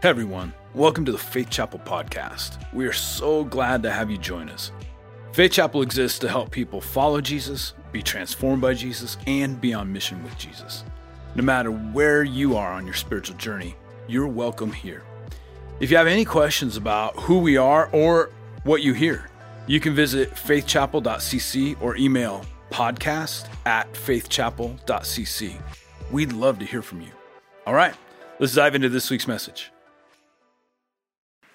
Hey everyone, welcome to the Faith Chapel podcast. We are so glad to have you join us. Faith Chapel exists to help people follow Jesus, be transformed by Jesus, and be on mission with Jesus. No matter where you are on your spiritual journey, you're welcome here. If you have any questions about who we are or what you hear, you can visit faithchapel.cc or email podcast at faithchapel.cc. We'd love to hear from you. All right, let's dive into this week's message.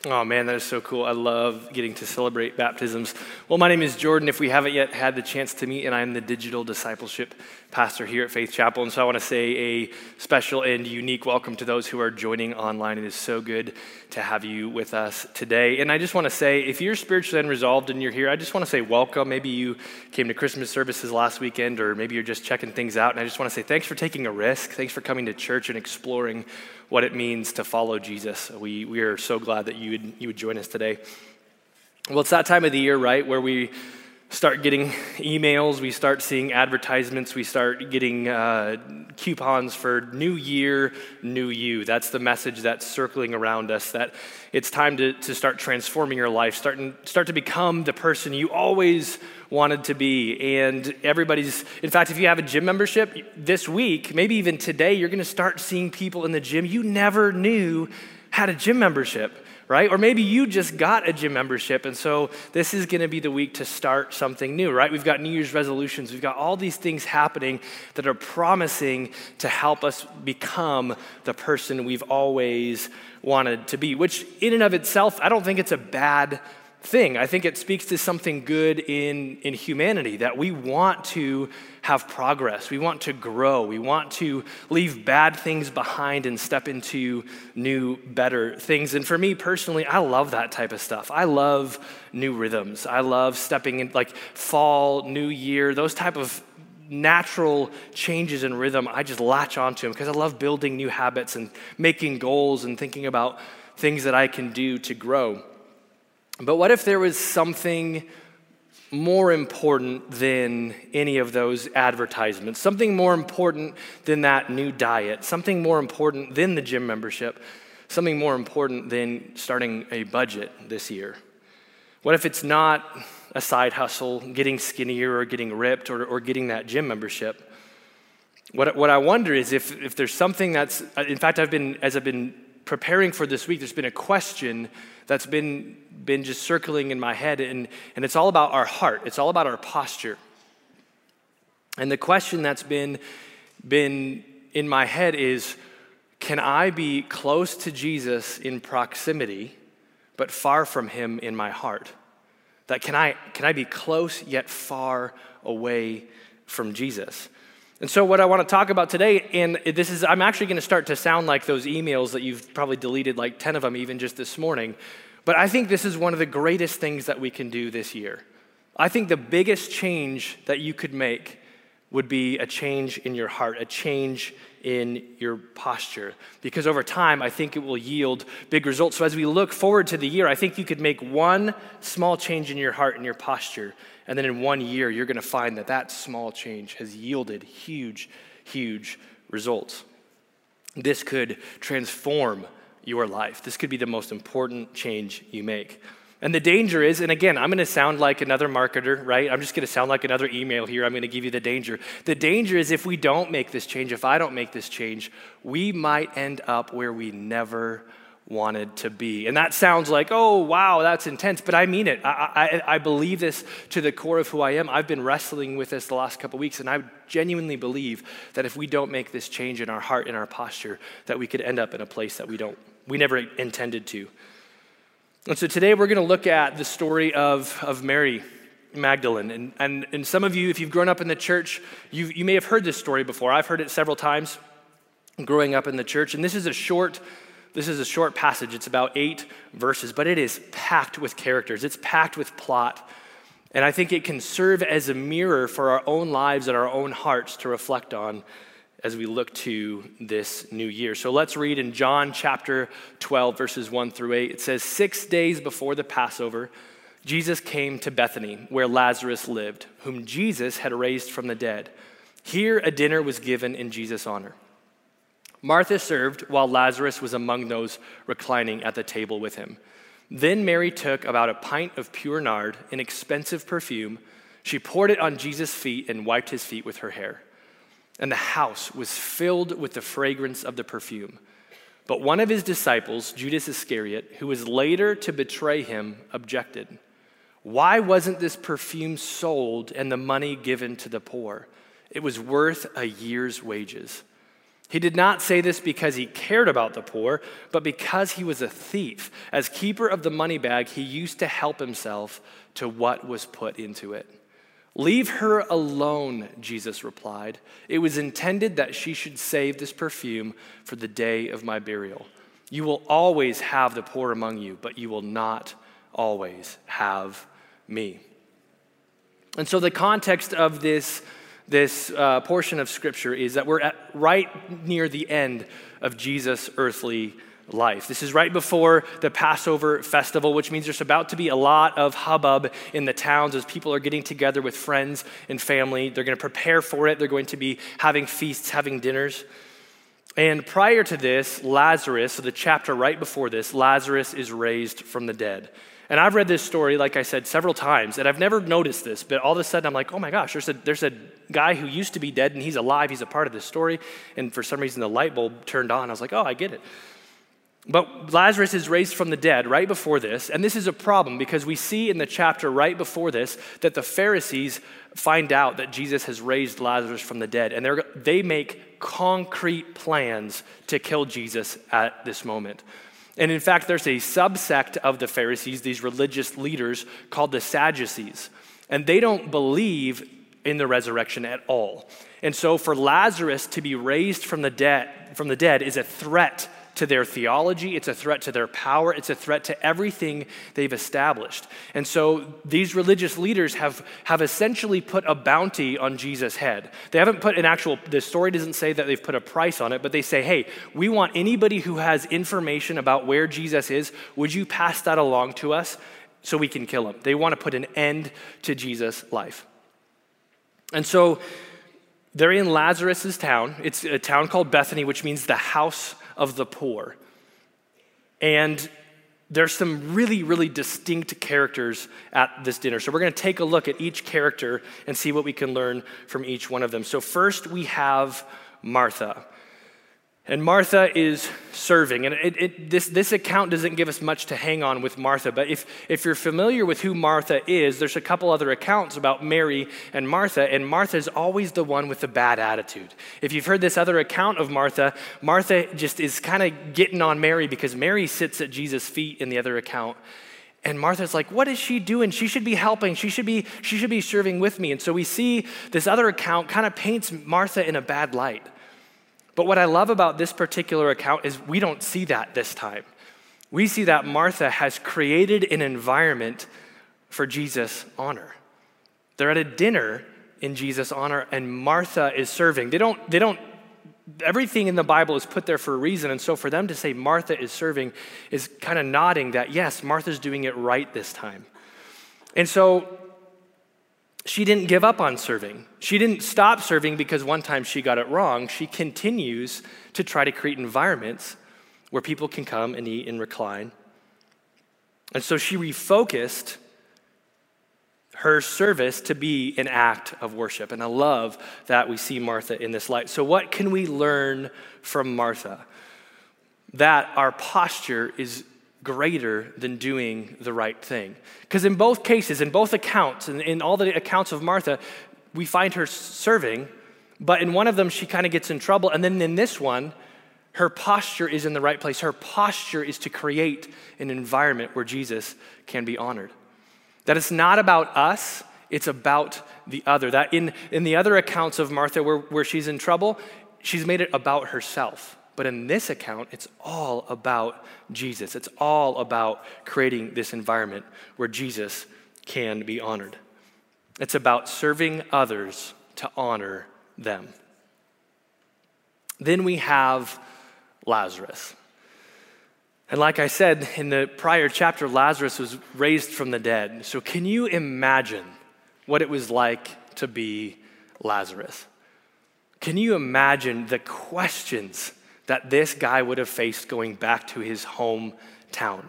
Oh man, that is so cool. I love getting to celebrate baptisms. Well, my name is Jordan. If we haven't yet had the chance to meet, and I'm the digital discipleship pastor here at Faith Chapel. And so I want to say a special and unique welcome to those who are joining online. It is so good to have you with us today. And I just want to say, if you're spiritually unresolved and you're here, I just want to say welcome. Maybe you came to Christmas services last weekend, or maybe you're just checking things out. And I just want to say thanks for taking a risk. Thanks for coming to church and exploring what it means to follow Jesus. We, we are so glad that you would, you would join us today. Well, it's that time of the year, right, where we start getting emails, we start seeing advertisements, we start getting uh, coupons for new year, new you. That's the message that's circling around us that it's time to, to start transforming your life, start, start to become the person you always wanted to be. And everybody's, in fact, if you have a gym membership this week, maybe even today, you're to start seeing people in the gym you never knew had a gym membership right? Or maybe you just got a gym membership, and so this is going to be the week to start something new, right? We've got New Year's resolutions, we've got all these things happening that are promising to help us become the person we've always wanted to be, which in and of itself, I don't think it's a bad thing. I think it speaks to something good in, in humanity that we want to have progress. We want to grow. We want to leave bad things behind and step into new, better things. And for me personally, I love that type of stuff. I love new rhythms. I love stepping in like fall, new year, those type of natural changes in rhythm. I just latch onto them because I love building new habits and making goals and thinking about things that I can do to grow. But what if there was something more important than any of those advertisements, something more important than that new diet, something more important than the gym membership, something more important than starting a budget this year? What if it's not a side hustle, getting skinnier or getting ripped or, or getting that gym membership? What, what I wonder is if, if there's something that's, in fact, I've been, as I've been preparing for this week, there's been a question that's been, been just circling in my head, and, and it's all about our heart, it's all about our posture. And the question that's been, been in my head is can I be close to Jesus in proximity, but far from him in my heart? That can I, can I be close yet far away from Jesus? And so, what I want to talk about today, and this is, I'm actually going to start to sound like those emails that you've probably deleted like 10 of them even just this morning. But I think this is one of the greatest things that we can do this year. I think the biggest change that you could make would be a change in your heart, a change in your posture. Because over time, I think it will yield big results. So as we look forward to the year, I think you could make one small change in your heart and your posture. And then in one year, you're going to find that that small change has yielded huge, huge results. This could transform your life. This could be the most important change you make. And the danger is, and again, I'm going to sound like another marketer, right? I'm just going to sound like another email here. I'm going to give you the danger. The danger is if we don't make this change, if I don't make this change, we might end up where we never wanted to be. And that sounds like, oh, wow, that's intense, but I mean it. I, I, I believe this to the core of who I am. I've been wrestling with this the last couple weeks, and I genuinely believe that if we don't make this change in our heart, in our posture, that we could end up in a place that we don't, we never intended to. And so today we're going to look at the story of, of Mary Magdalene. And, and, and some of you, if you've grown up in the church, you, you may have heard this story before. I've heard it several times growing up in the church. And this is a short this is a short passage, it's about eight verses, but it is packed with characters, it's packed with plot. And I think it can serve as a mirror for our own lives and our own hearts to reflect on as we look to this new year. So let's read in John chapter 12, verses 1 through 8. It says, Six days before the Passover, Jesus came to Bethany, where Lazarus lived, whom Jesus had raised from the dead. Here, a dinner was given in Jesus' honor. Martha served while Lazarus was among those reclining at the table with him. Then Mary took about a pint of pure nard, an expensive perfume. She poured it on Jesus' feet and wiped his feet with her hair. And the house was filled with the fragrance of the perfume. But one of his disciples, Judas Iscariot, who was later to betray him, objected. Why wasn't this perfume sold and the money given to the poor? It was worth a year's wages. He did not say this because he cared about the poor, but because he was a thief. As keeper of the money bag, he used to help himself to what was put into it. Leave her alone, Jesus replied. It was intended that she should save this perfume for the day of my burial. You will always have the poor among you, but you will not always have me. And so, the context of this this uh, portion of scripture is that we're at right near the end of Jesus' earthly life. This is right before the Passover festival, which means there's about to be a lot of hubbub in the towns as people are getting together with friends and family. They're going to prepare for it, they're going to be having feasts, having dinners. And prior to this, Lazarus, so the chapter right before this, Lazarus is raised from the dead. And I've read this story, like I said, several times, and I've never noticed this, but all of a sudden I'm like, oh my gosh, there's a, there's a guy who used to be dead and he's alive, he's a part of this story. And for some reason the light bulb turned on. I was like, oh, I get it. But Lazarus is raised from the dead right before this, and this is a problem because we see in the chapter right before this that the Pharisees find out that Jesus has raised Lazarus from the dead, and they make concrete plans to kill Jesus at this moment. And in fact, there's a subsect of the Pharisees, these religious leaders called the Sadducees, and they don't believe in the resurrection at all. And so for Lazarus to be raised from the dead, from the dead is a threat to their theology, it's a threat to their power, it's a threat to everything they've established. And so these religious leaders have, have essentially put a bounty on Jesus' head. They haven't put an actual, the story doesn't say that they've put a price on it, but they say, hey, we want anybody who has information about where Jesus is, would you pass that along to us so we can kill him? They want to put an end to Jesus' life. And so they're in Lazarus's town. It's a town called Bethany, which means the house of the poor. And there's some really, really distinct characters at this dinner. So we're going to take a look at each character and see what we can learn from each one of them. So, first, we have Martha. And Martha is serving. And it, it, this, this account doesn't give us much to hang on with Martha, but if, if you're familiar with who Martha is, there's a couple other accounts about Mary and Martha, and Martha is always the one with the bad attitude. If you've heard this other account of Martha, Martha just is kind of getting on Mary because Mary sits at Jesus' feet in the other account. And Martha's like, what is she doing? She should be helping. She should be, she should be serving with me. And so we see this other account kind of paints Martha in a bad light. But what I love about this particular account is we don't see that this time. We see that Martha has created an environment for Jesus' honor. They're at a dinner in Jesus' honor, and Martha is serving. They don't, they don't, everything in the Bible is put there for a reason. And so for them to say Martha is serving is kind of nodding that, yes, Martha's doing it right this time. And so she didn't give up on serving. She didn't stop serving because one time she got it wrong. She continues to try to create environments where people can come and eat and recline. And so she refocused her service to be an act of worship. And I love that we see Martha in this light. So, what can we learn from Martha? That our posture is greater than doing the right thing. Because in both cases, in both accounts, in, in all the accounts of Martha, we find her serving, but in one of them, she kind of gets in trouble. And then in this one, her posture is in the right place. Her posture is to create an environment where Jesus can be honored. That it's not about us, it's about the other. That in, in the other accounts of Martha where, where she's in trouble, she's made it about herself. But in this account, it's all about Jesus. It's all about creating this environment where Jesus can be honored. It's about serving others to honor them. Then we have Lazarus. And like I said in the prior chapter, Lazarus was raised from the dead. So, can you imagine what it was like to be Lazarus? Can you imagine the questions that this guy would have faced going back to his hometown.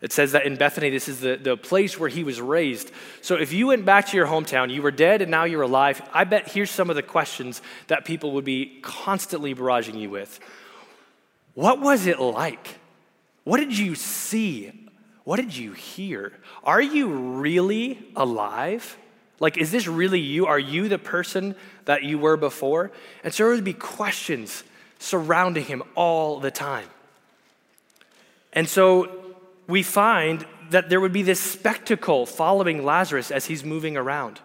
It says that in Bethany, this is the, the place where he was raised. So if you went back to your hometown, you were dead and now you're alive, I bet here's some of the questions that people would be constantly barraging you with. What was it like? What did you see? What did you hear? Are you really alive? Like, is this really you? Are you the person that you were before? And so there would be questions surrounding him all the time. And so we find that there would be this spectacle following Lazarus as he's moving around.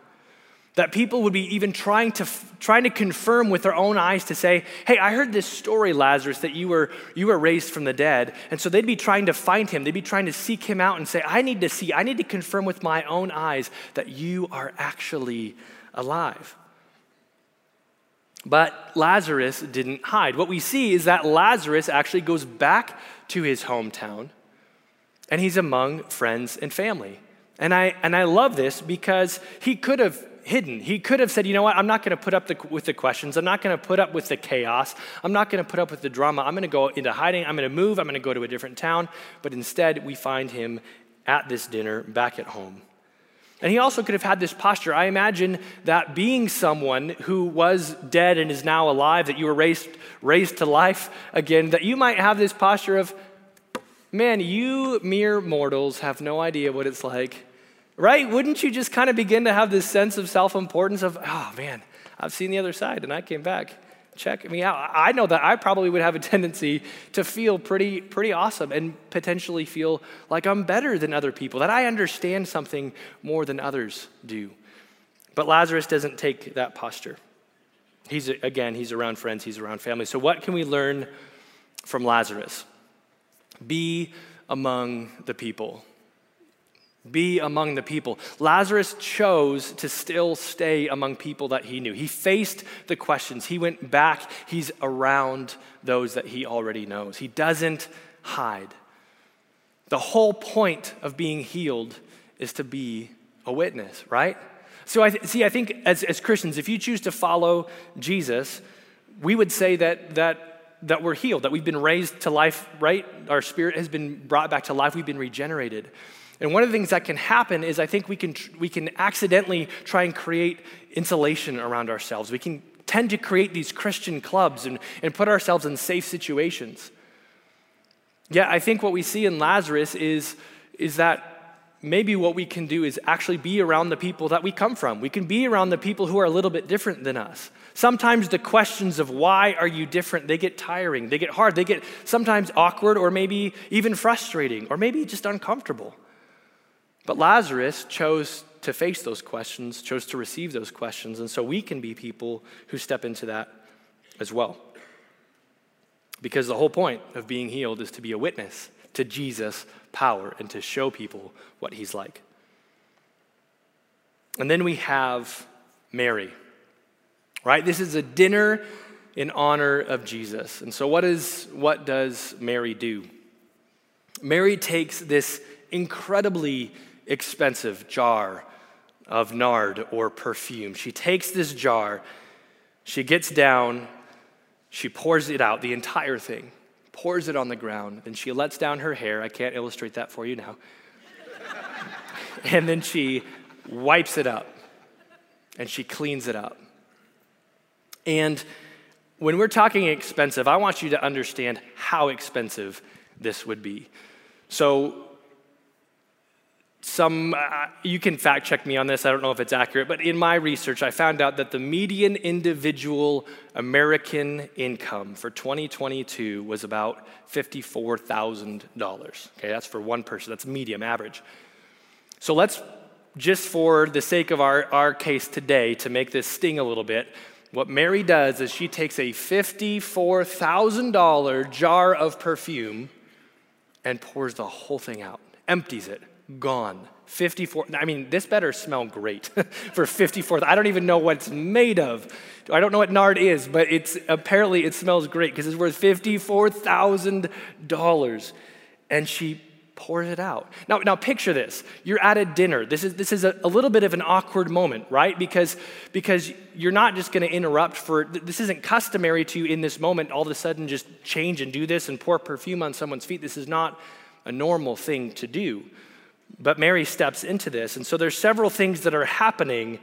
That people would be even trying to, trying to confirm with their own eyes to say, hey, I heard this story, Lazarus, that you were, you were raised from the dead. And so they'd be trying to find him. They'd be trying to seek him out and say, I need to see, I need to confirm with my own eyes that you are actually alive. But Lazarus didn't hide. What we see is that Lazarus actually goes back to his hometown and he's among friends and family. And I, and I love this because he could have hidden. He could have said, you know what, I'm not going to put up the, with the questions. I'm not going to put up with the chaos. I'm not going to put up with the drama. I'm going to go into hiding. I'm going to move. I'm going to go to a different town. But instead, we find him at this dinner back at home. And he also could have had this posture. I imagine that being someone who was dead and is now alive, that you were raised, raised to life again, that you might have this posture of, man, you mere mortals have no idea what it's like, right? Wouldn't you just kind of begin to have this sense of self importance of, oh man, I've seen the other side and I came back. Check me out. I know that I probably would have a tendency to feel pretty, pretty awesome and potentially feel like I'm better than other people, that I understand something more than others do. But Lazarus doesn't take that posture. He's, again, he's around friends, he's around family. So, what can we learn from Lazarus? Be among the people. Be among the people. Lazarus chose to still stay among people that he knew. He faced the questions. He went back. He's around those that he already knows. He doesn't hide. The whole point of being healed is to be a witness, right? So, I th- see, I think as, as Christians, if you choose to follow Jesus, we would say that, that that we're healed, that we've been raised to life, right? Our spirit has been brought back to life, we've been regenerated. And one of the things that can happen is I think we can, we can accidentally try and create insulation around ourselves. We can tend to create these Christian clubs and, and put ourselves in safe situations. Yet I think what we see in Lazarus is, is that maybe what we can do is actually be around the people that we come from. We can be around the people who are a little bit different than us. Sometimes the questions of why are you different, they get tiring, they get hard, they get sometimes awkward or maybe even frustrating or maybe just uncomfortable. But Lazarus chose to face those questions, chose to receive those questions, and so we can be people who step into that as well. Because the whole point of being healed is to be a witness to Jesus' power and to show people what he's like. And then we have Mary, right? This is a dinner in honor of Jesus. And so, what, is, what does Mary do? Mary takes this incredibly expensive jar of nard or perfume. She takes this jar, she gets down, she pours it out, the entire thing pours it on the ground, then she lets down her hair. I can't illustrate that for you now. and then she wipes it up and she cleans it up. And when we're talking expensive, I want you to understand how expensive this would be. So, some, uh, you can fact check me on this, I don't know if it's accurate, but in my research, I found out that the median individual American income for 2022 was about $54,000. Okay, that's for one person, that's medium average. So let's, just for the sake of our, our case today, to make this sting a little bit, what Mary does is she takes a $54,000 jar of perfume and pours the whole thing out, empties it gone. 54, I mean, this better smell great for 54. I don't even know what it's made of. I don't know what nard is, but it's apparently it smells great because it's worth $54,000. And she pours it out. Now, now picture this. You're at a dinner. This is, this is a, a little bit of an awkward moment, right? Because, because you're not just going to interrupt for, this isn't customary to in this moment all of a sudden just change and do this and pour perfume on someone's feet. This is not a normal thing to do. But Mary steps into this. And so there's several things that are happening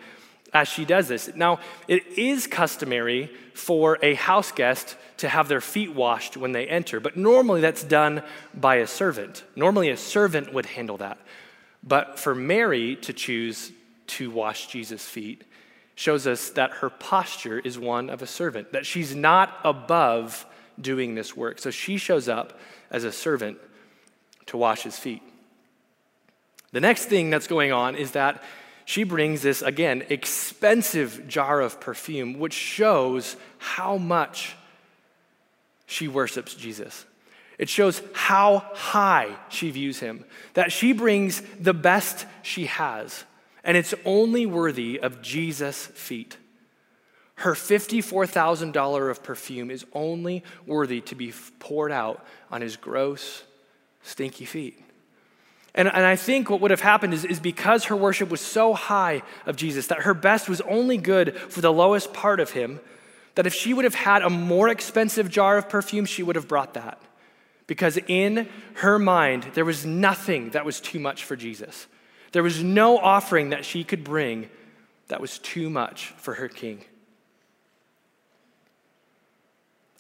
as she does this. Now, it is customary for a house guest to have their feet washed when they enter, but normally that's done by a servant. Normally, a servant would handle that. But for Mary to choose to wash Jesus' feet shows us that her posture is one of a servant, that she's not above doing this work. So she shows up as a servant to wash his feet. The next thing that's going on is that she brings this, again, expensive jar of perfume, which shows how much she worships Jesus. It shows how high she views him, that she brings the best she has, and it's only worthy of Jesus' feet. Her $54,000 of perfume is only worthy to be poured out on his gross, stinky feet. And, and I think what would have happened is, is because her worship was so high of Jesus, that her best was only good for the lowest part of him, that if she would have had a more expensive jar of perfume, she would have brought that. Because in her mind, there was nothing that was too much for Jesus. There was no offering that she could bring that was too much for her king.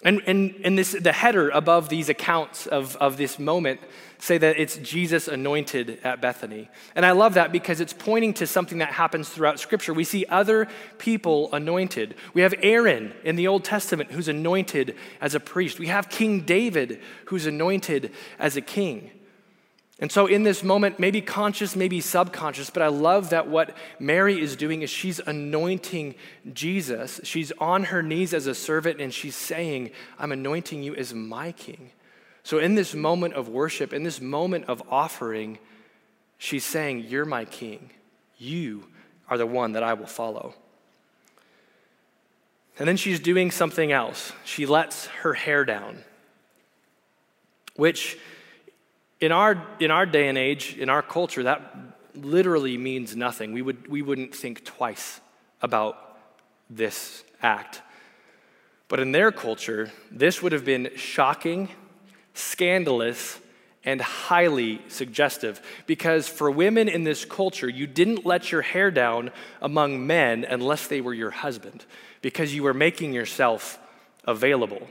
And, and, and this, the header above these accounts of, of this moment say that it's Jesus anointed at Bethany. And I love that because it's pointing to something that happens throughout Scripture. We see other people anointed. We have Aaron in the Old Testament who's anointed as a priest. We have King David who's anointed as a king. And so, in this moment, maybe conscious, maybe subconscious, but I love that what Mary is doing is she's anointing Jesus. She's on her knees as a servant and she's saying, I'm anointing you as my king. So, in this moment of worship, in this moment of offering, she's saying, You're my king. You are the one that I will follow. And then she's doing something else. She lets her hair down, which in our, in our day and age, in our culture, that literally means nothing. We, would, we wouldn't think twice about this act. But in their culture, this would have been shocking, scandalous, and highly suggestive. Because for women in this culture, you didn't let your hair down among men unless they were your husband, because you were making yourself available.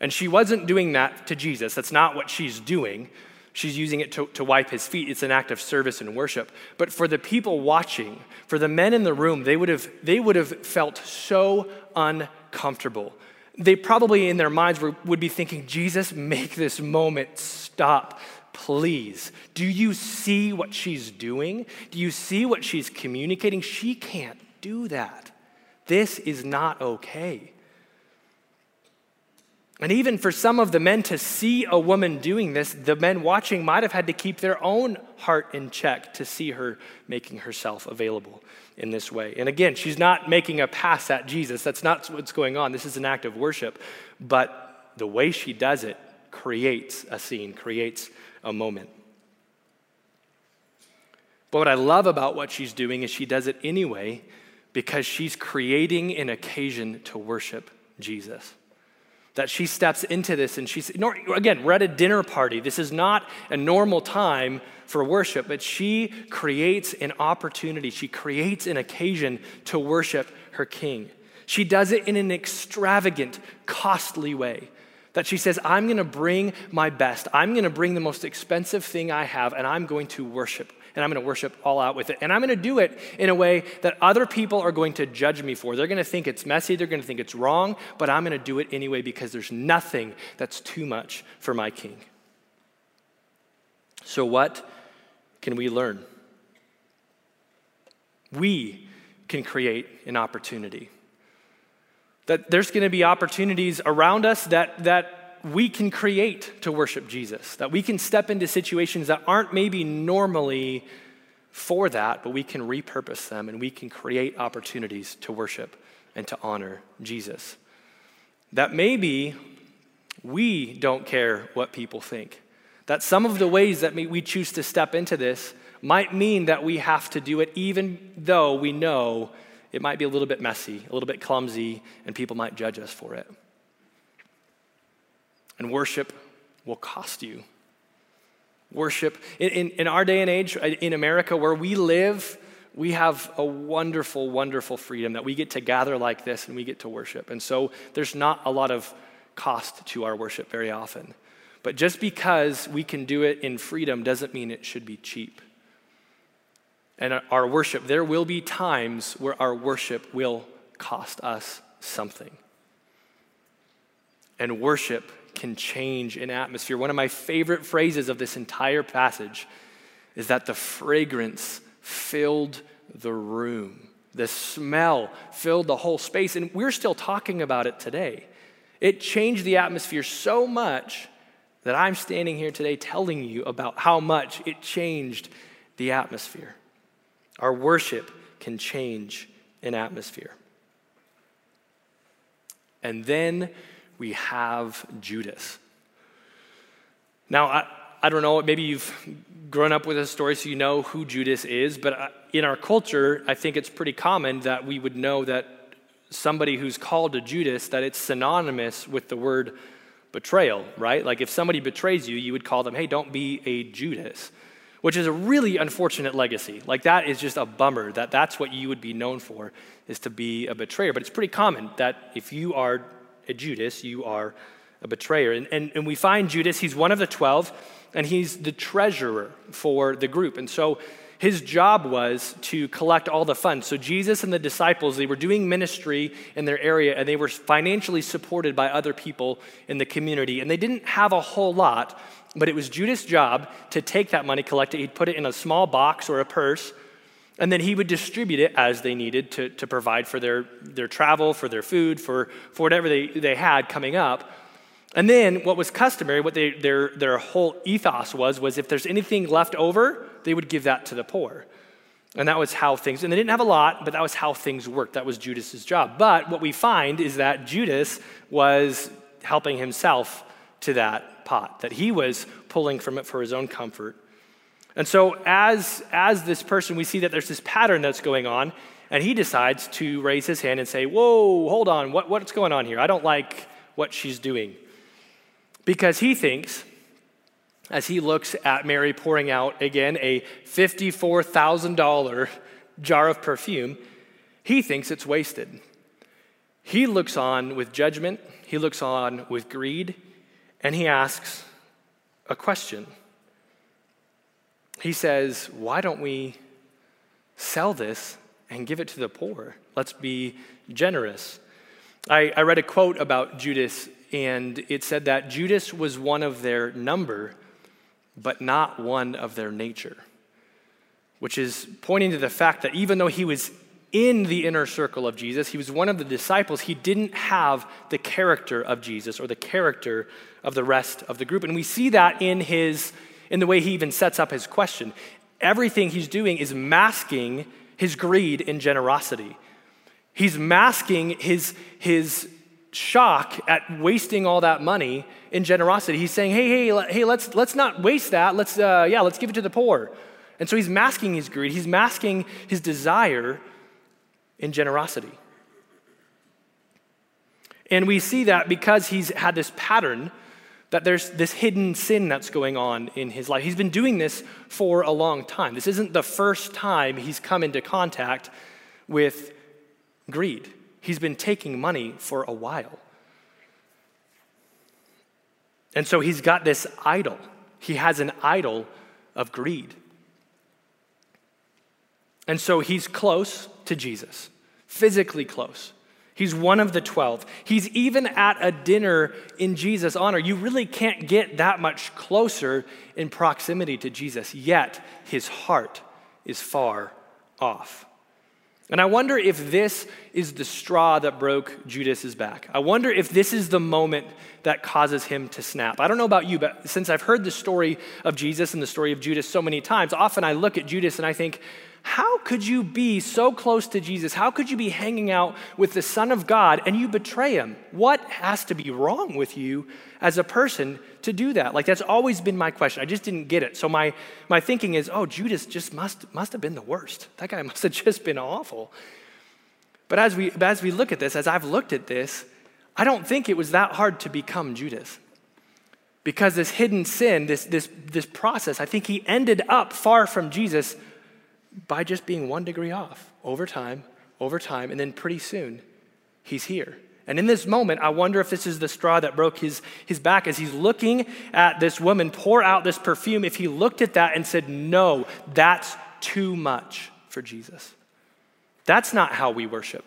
And she wasn't doing that to Jesus. That's not what she's doing. She's using it to, to wipe his feet. It's an act of service and worship. But for the people watching, for the men in the room, they would have, they would have felt so uncomfortable. They probably in their minds were, would be thinking, Jesus, make this moment stop, please. Do you see what she's doing? Do you see what she's communicating? She can't do that. This is not okay. And even for some of the men to see a woman doing this, the men watching might have had to keep their own heart in check to see her making herself available in this way. And again, she's not making a pass at Jesus. That's not what's going on. This is an act of worship. But the way she does it creates a scene, creates a moment. But what I love about what she's doing is she does it anyway because she's creating an occasion to worship Jesus that she steps into this and she's, again, we're at a dinner party. This is not a normal time for worship, but she creates an opportunity. She creates an occasion to worship her king. She does it in an extravagant, costly way. That she says, I'm gonna bring my best. I'm gonna bring the most expensive thing I have, and I'm going to worship and I'm going to worship all out with it. And I'm going to do it in a way that other people are going to judge me for. They're going to think it's messy, they're going to think it's wrong, but I'm going to do it anyway because there's nothing that's too much for my king. So, what can we learn? We can create an opportunity. That there's going to be opportunities around us that, that we can create to worship Jesus, that we can step into situations that aren't maybe normally for that, but we can repurpose them and we can create opportunities to worship and to honor Jesus. That maybe we don't care what people think. That some of the ways that we choose to step into this might mean that we have to do it even though we know it might be a little bit messy, a little bit clumsy, and people might judge us for it. And worship will cost you. Worship, in, in, in, our day and age, uh, in America where we live, we have a wonderful, wonderful freedom that we get to gather like this and we get to worship. And so there's not a lot of cost to our worship very often. But just because we can do it in freedom doesn't mean it should be cheap. And our worship, there will be times where our worship will cost us something. And worship can change an atmosphere. One of my favorite phrases of this entire passage is that the fragrance filled the room. The smell filled the whole space, and we're still talking about it today. It changed the atmosphere so much that I'm standing here today telling you about how much it changed the atmosphere. Our worship can change an atmosphere. And then we have Judas. Now, I, I don't know, maybe you've grown up with a story so you know who Judas is, but uh, in our culture, I think it's pretty common that we would know that somebody who's called a Judas, that it's synonymous with the word betrayal, right? Like if somebody betrays you, you would call them, hey, don't be a Judas, which is a really unfortunate legacy. Like that is just a bummer that that's what you would be known for, is to be a betrayer. But it's pretty common that if you are Judas, you are a betrayer. And, and, and we find Judas, he's one of the 12, and he's the treasurer for the group. And so his job was to collect all the funds. So Jesus and the disciples, they were doing ministry in their area and they were financially supported by other people in the community. And they didn't have a whole lot, but it was Judas' job to take that money, collect it. He'd put it in a small box or a purse, and then he would distribute it as they needed to, to provide for their, their travel, for their food, for, for whatever they, they had coming up. And then what was customary, what they, their, their whole ethos was, was if there's anything left over, they would give that to the poor. And that was how things, and they didn't have a lot, but that was how things worked. That was Judas's job. But what we find is that Judas was helping himself to that pot, that he was pulling from it for his own comfort. And so, as, as this person, we see that there's this pattern that's going on, and he decides to raise his hand and say, Whoa, hold on, what, what's going on here? I don't like what she's doing. Because he thinks, as he looks at Mary pouring out again a $54,000 jar of perfume, he thinks it's wasted. He looks on with judgment, he looks on with greed, and he asks a question he says, Why don't we sell this and give it to the poor? Let's be generous. I, I read a quote about Judas, and it said that Judas was one of their number, but not one of their nature, which is pointing to the fact that even though he was in the inner circle of Jesus, he was one of the disciples, he didn't have the character of Jesus or the character of the rest of the group. And we see that in his in the way he even sets up his question. Everything he's doing is masking his greed and generosity. He's masking his, his shock at wasting all that money in generosity. He's saying, hey, hey, hey, let's, let's not waste that. Let's, uh, yeah, let's give it to the poor. And so he's masking his greed. He's masking his desire in generosity. And we see that because he's had this pattern that there's this hidden sin that's going on in his life. He's been doing this for a long time. This isn't the first time he's come into contact with greed. He's been taking money for a while. And so he's got this idol. He has an idol of greed. And so he's close to Jesus, physically close. He's one of the 12. He's even at a dinner in Jesus' honor. You really can't get that much closer in proximity to Jesus, yet his heart is far off. And I wonder if this is the straw that broke Judas's back. I wonder if this is the moment that causes him to snap. I don't know about you, but since I've heard the story of Jesus and the story of Judas so many times, often I look at Judas and I think, How could you be so close to Jesus? How could you be hanging out with the Son of God and you betray him? What has to be wrong with you as a person to do that? Like, that's always been my question. I just didn't get it. So, my, my thinking is, oh, Judas just must, must have been the worst. That guy must have just been awful. But as we, as we look at this, as I've looked at this, I don't think it was that hard to become Judas. Because this hidden sin, this, this, this process, I think he ended up far from Jesus by just being one degree off over time, over time, and then pretty soon he's here. And in this moment, I wonder if this is the straw that broke his, his back as he's looking at this woman pour out this perfume. If he looked at that and said, No, that's too much for Jesus. That's not how we worship.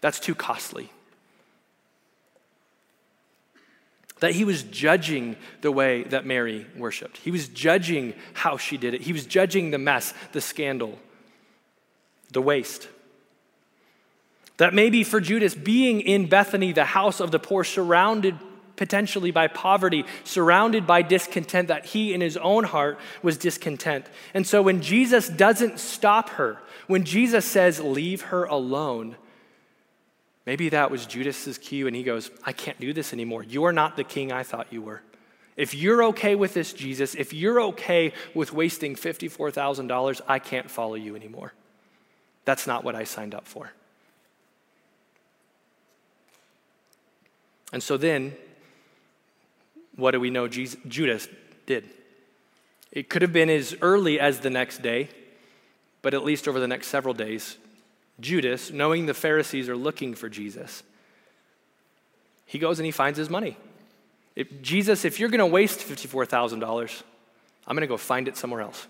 That's too costly. That he was judging the way that Mary worshiped. He was judging how she did it. He was judging the mess, the scandal, the waste. That maybe for Judas, being in Bethany, the house of the poor, surrounded potentially by poverty, surrounded by discontent, that he in his own heart was discontent. And so when Jesus doesn't stop her, when Jesus says, Leave her alone, Maybe that was Judas's cue, and he goes, I can't do this anymore. You are not the king I thought you were. If you're okay with this, Jesus, if you're okay with wasting $54,000, I can't follow you anymore. That's not what I signed up for. And so then, what do we know Jesus, Judas did? It could have been as early as the next day, but at least over the next several days, Judas, knowing the Pharisees are looking for Jesus, he goes and he finds his money. If, Jesus, if you're going to waste $54,000, I'm going to go find it somewhere else.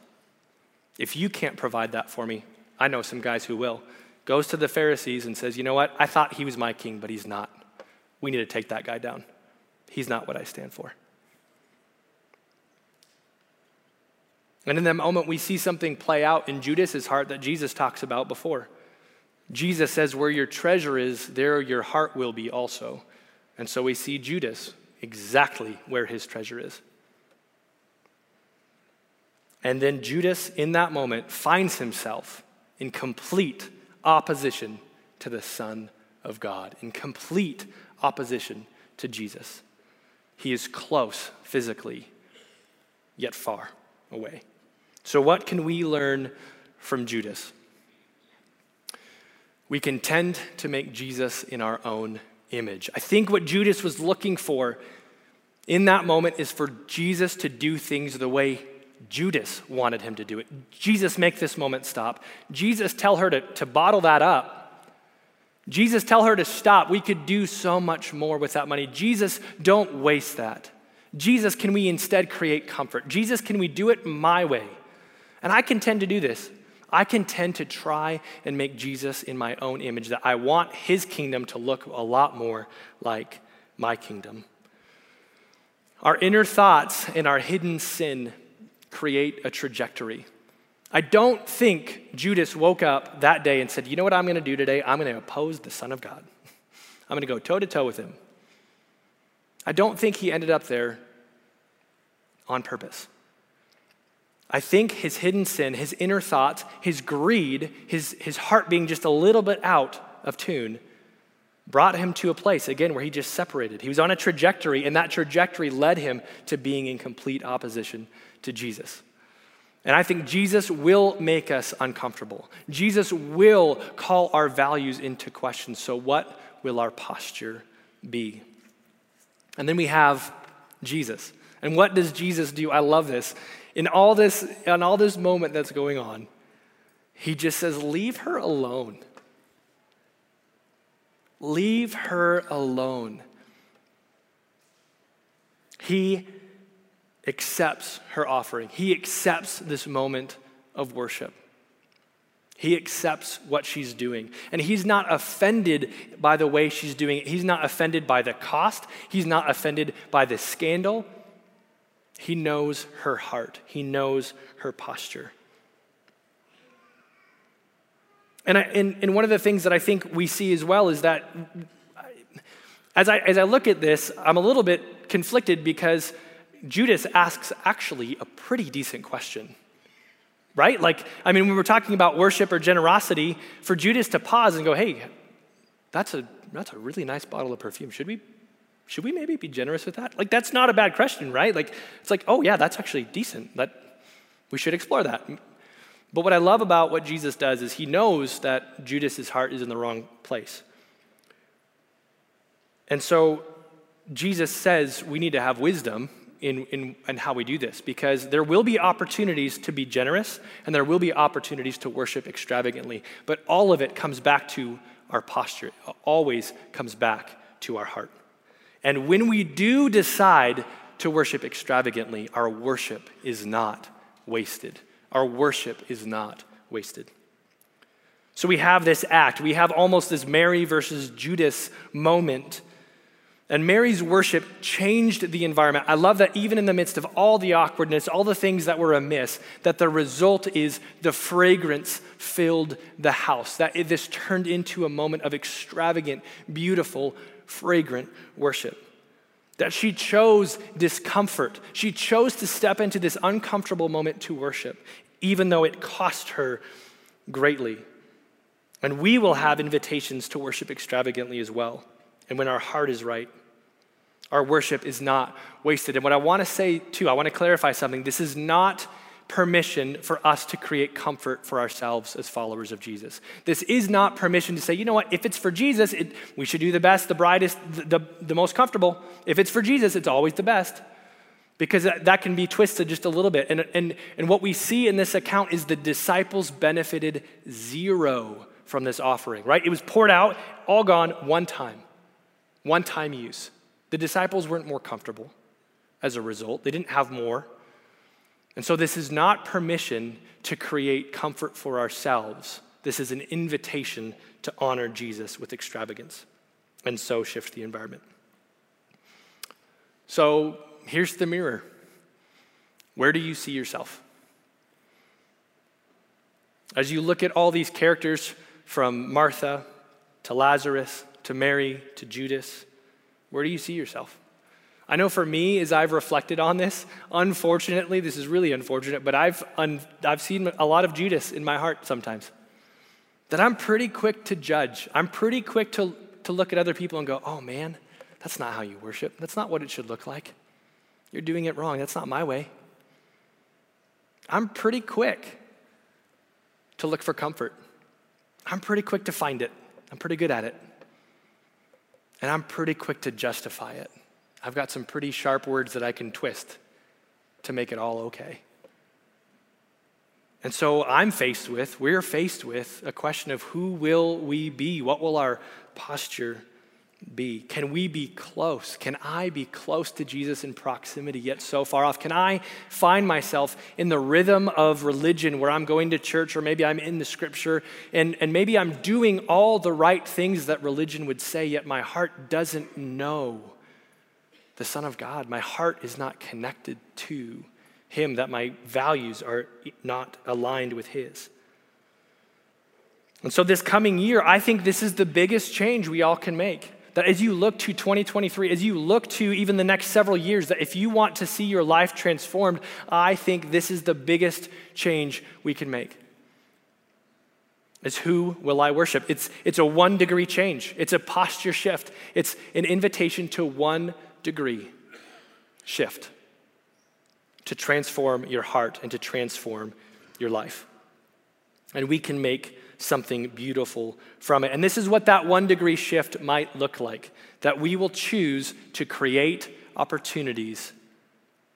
If you can't provide that for me, I know some guys who will. Goes to the Pharisees and says, You know what? I thought he was my king, but he's not. We need to take that guy down. He's not what I stand for. And in that moment, we see something play out in Judas's heart that Jesus talks about before. Jesus says, Where your treasure is, there your heart will be also. And so we see Judas exactly where his treasure is. And then Judas, in that moment, finds himself in complete opposition to the Son of God, in complete opposition to Jesus. He is close physically, yet far away. So, what can we learn from Judas? We can tend to make Jesus in our own image. I think what Judas was looking for in that moment is for Jesus to do things the way Judas wanted him to do it. Jesus, make this moment stop. Jesus, tell her to, to bottle that up. Jesus, tell her to stop. We could do so much more with that money. Jesus, don't waste that. Jesus, can we instead create comfort? Jesus, can we do it my way? And I can tend to do this. I can tend to try and make Jesus in my own image, that I want his kingdom to look a lot more like my kingdom. Our inner thoughts and our hidden sin create a trajectory. I don't think Judas woke up that day and said, You know what I'm going to do today? I'm going to oppose the Son of God. I'm going to go toe to toe with him. I don't think he ended up there on purpose. I think his hidden sin, his inner thoughts, his greed, his, his heart being just a little bit out of tune, brought him to a place, again, where he just separated. He was on a trajectory, and that trajectory led him to being in complete opposition to Jesus. And I think Jesus will make us uncomfortable. Jesus will call our values into question. So, what will our posture be? And then we have Jesus. And what does Jesus do? I love this in all this, in all this moment that's going on, he just says, Leave her alone. Leave her alone. He accepts her offering, he accepts this moment of worship. He accepts what she's doing. And he's not offended by the way she's doing it. He's not offended by the cost. He's not offended by the scandal. He knows her heart, He knows her posture. And, I, and, and one of the things that I think we see as well is that as I, as I look at this, I'm a little bit conflicted because Judas asks actually a pretty decent question. right? Like, I mean, when we're talking about worship or generosity, for Judas to pause and go, hey, that's a, that's a really nice bottle of perfume. Should we, should we maybe be generous with that? Like, that's not a bad question, right? Like, it's like, oh, yeah, that's actually decent. That, we should explore that. But what I love about what Jesus does is he knows that Judas's heart is in the wrong place. And so Jesus says we need to have wisdom in, in, in how we do this because there will be opportunities to be generous and there will be opportunities to worship extravagantly. But all of it comes back to our posture, it always comes back to our heart. And when we do decide to worship extravagantly, our worship is not wasted. Our worship is not wasted. So we have this act. We have almost this Mary versus Judas moment and Mary's worship changed the environment. I love that even in the midst of all the awkwardness, all the things that were amiss, that the result is the fragrance filled the house. That this turned into a moment of extravagant, beautiful, fragrant worship. That she chose discomfort. She chose to step into this uncomfortable moment to worship, even though it cost her greatly. And we will have invitations to worship extravagantly as well. And when our heart is right, our worship is not wasted. And what I want to say too, I want to clarify something. This is not permission for us to create comfort for ourselves as followers of Jesus. This is not permission to say, you know what, if it's for Jesus, it, we should do the best, the brightest, the, the, the, most comfortable. If it's for Jesus, it's always the best. Because that, that can be twisted just a little bit. And, and, and what we see in this account is the disciples benefited zero from this offering, right? It was poured out, all gone, one time, one time use. The disciples weren't more comfortable as a result, they didn't have more. And so, this is not permission to create comfort for ourselves. This is an invitation to honor Jesus with extravagance and so shift the environment. So, here's the mirror. Where do you see yourself? As you look at all these characters from Martha to Lazarus to Mary to Judas, where do you see yourself? I know for me, as I've reflected on this, unfortunately, this is really unfortunate, but I've, un- I've seen a lot of Judas in my heart sometimes. That I'm pretty quick to judge. I'm pretty quick to, to look at other people and go, oh man, that's not how you worship. That's not what it should look like. You're doing it wrong. That's not my way. I'm pretty quick to look for comfort. I'm pretty quick to find it. I'm pretty good at it. And I'm pretty quick to justify it. I've got some pretty sharp words that I can twist to make it all okay. And so I'm faced with, we're faced with a question of who will we be? What will our posture be? Can we be close? Can I be close to Jesus in proximity yet so far off? Can I find myself in the rhythm of religion where I'm going to church or maybe I'm in the scripture and, and maybe I'm doing all the right things that religion would say, yet my heart doesn't know the Son of God. My heart is not connected to Him, that my values are not aligned with His. And so, this coming year, I think this is the biggest change we all can make. That as you look to 2023, as you look to even the next several years, that if you want to see your life transformed, I think this is the biggest change we can make. It's who will I worship? It's, it's a one degree change, it's a posture shift, it's an invitation to one degree shift to transform your heart and to transform your life. And we can make something beautiful from it. And this is what that one degree shift might look like that we will choose to create opportunities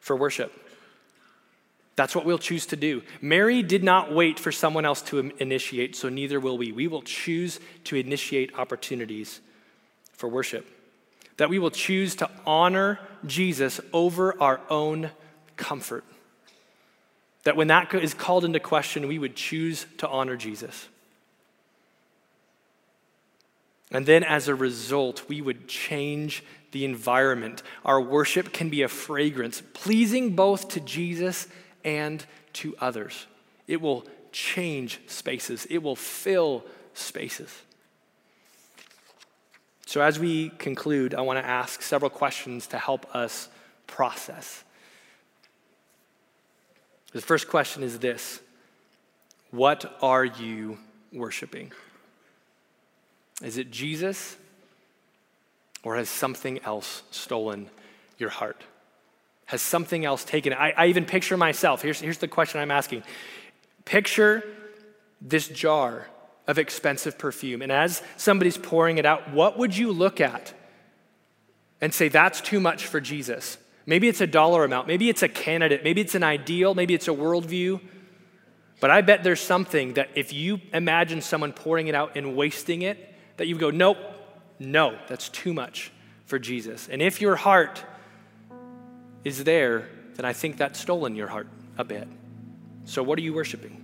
for worship. That's what we'll choose to do. Mary did not wait for someone else to initiate, so neither will we. We will choose to initiate opportunities for worship. That we will choose to honor Jesus over our own comfort. That when that is called into question, we would choose to honor Jesus. And then as a result, we would change the environment. Our worship can be a fragrance, pleasing both to Jesus and to others. It will change spaces, it will fill spaces. So, as we conclude, I want to ask several questions to help us process. The first question is this What are you worshiping? Is it Jesus or has something else stolen your heart? Has something else taken it? I, even picture myself. Here's, here's the question I'm asking Picture this jar of expensive perfume, and as somebody's pouring it out, what would you look at and say, that's too much for Jesus? Maybe it's a dollar amount, maybe it's a candidate, maybe it's an ideal, maybe it's a worldview. But I bet there's something that if you imagine someone pouring it out and wasting it, that you go, nope, no, that's too much for Jesus. And if your heart is there, then I think that's stolen your heart a bit. So, what are you worshiping?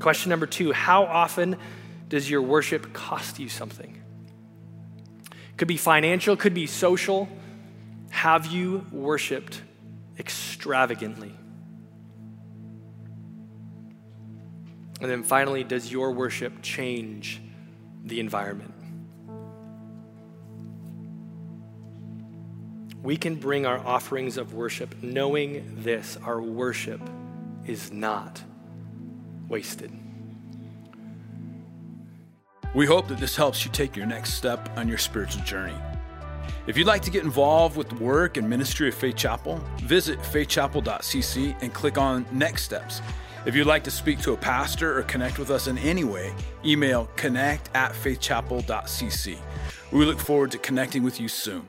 Question number two How often does your worship cost you something? Could be financial, could be social. Have you worshiped extravagantly? And then finally, does your worship change the environment? We can bring our offerings of worship knowing this our worship is not wasted. We hope that this helps you take your next step on your spiritual journey. If you'd like to get involved with the work and ministry of Faith Chapel, visit faithchapel.cc and click on Next Steps. If you'd like to speak to a pastor or connect with us in any way, email connect at faithchapel.cc. We look forward to connecting with you soon.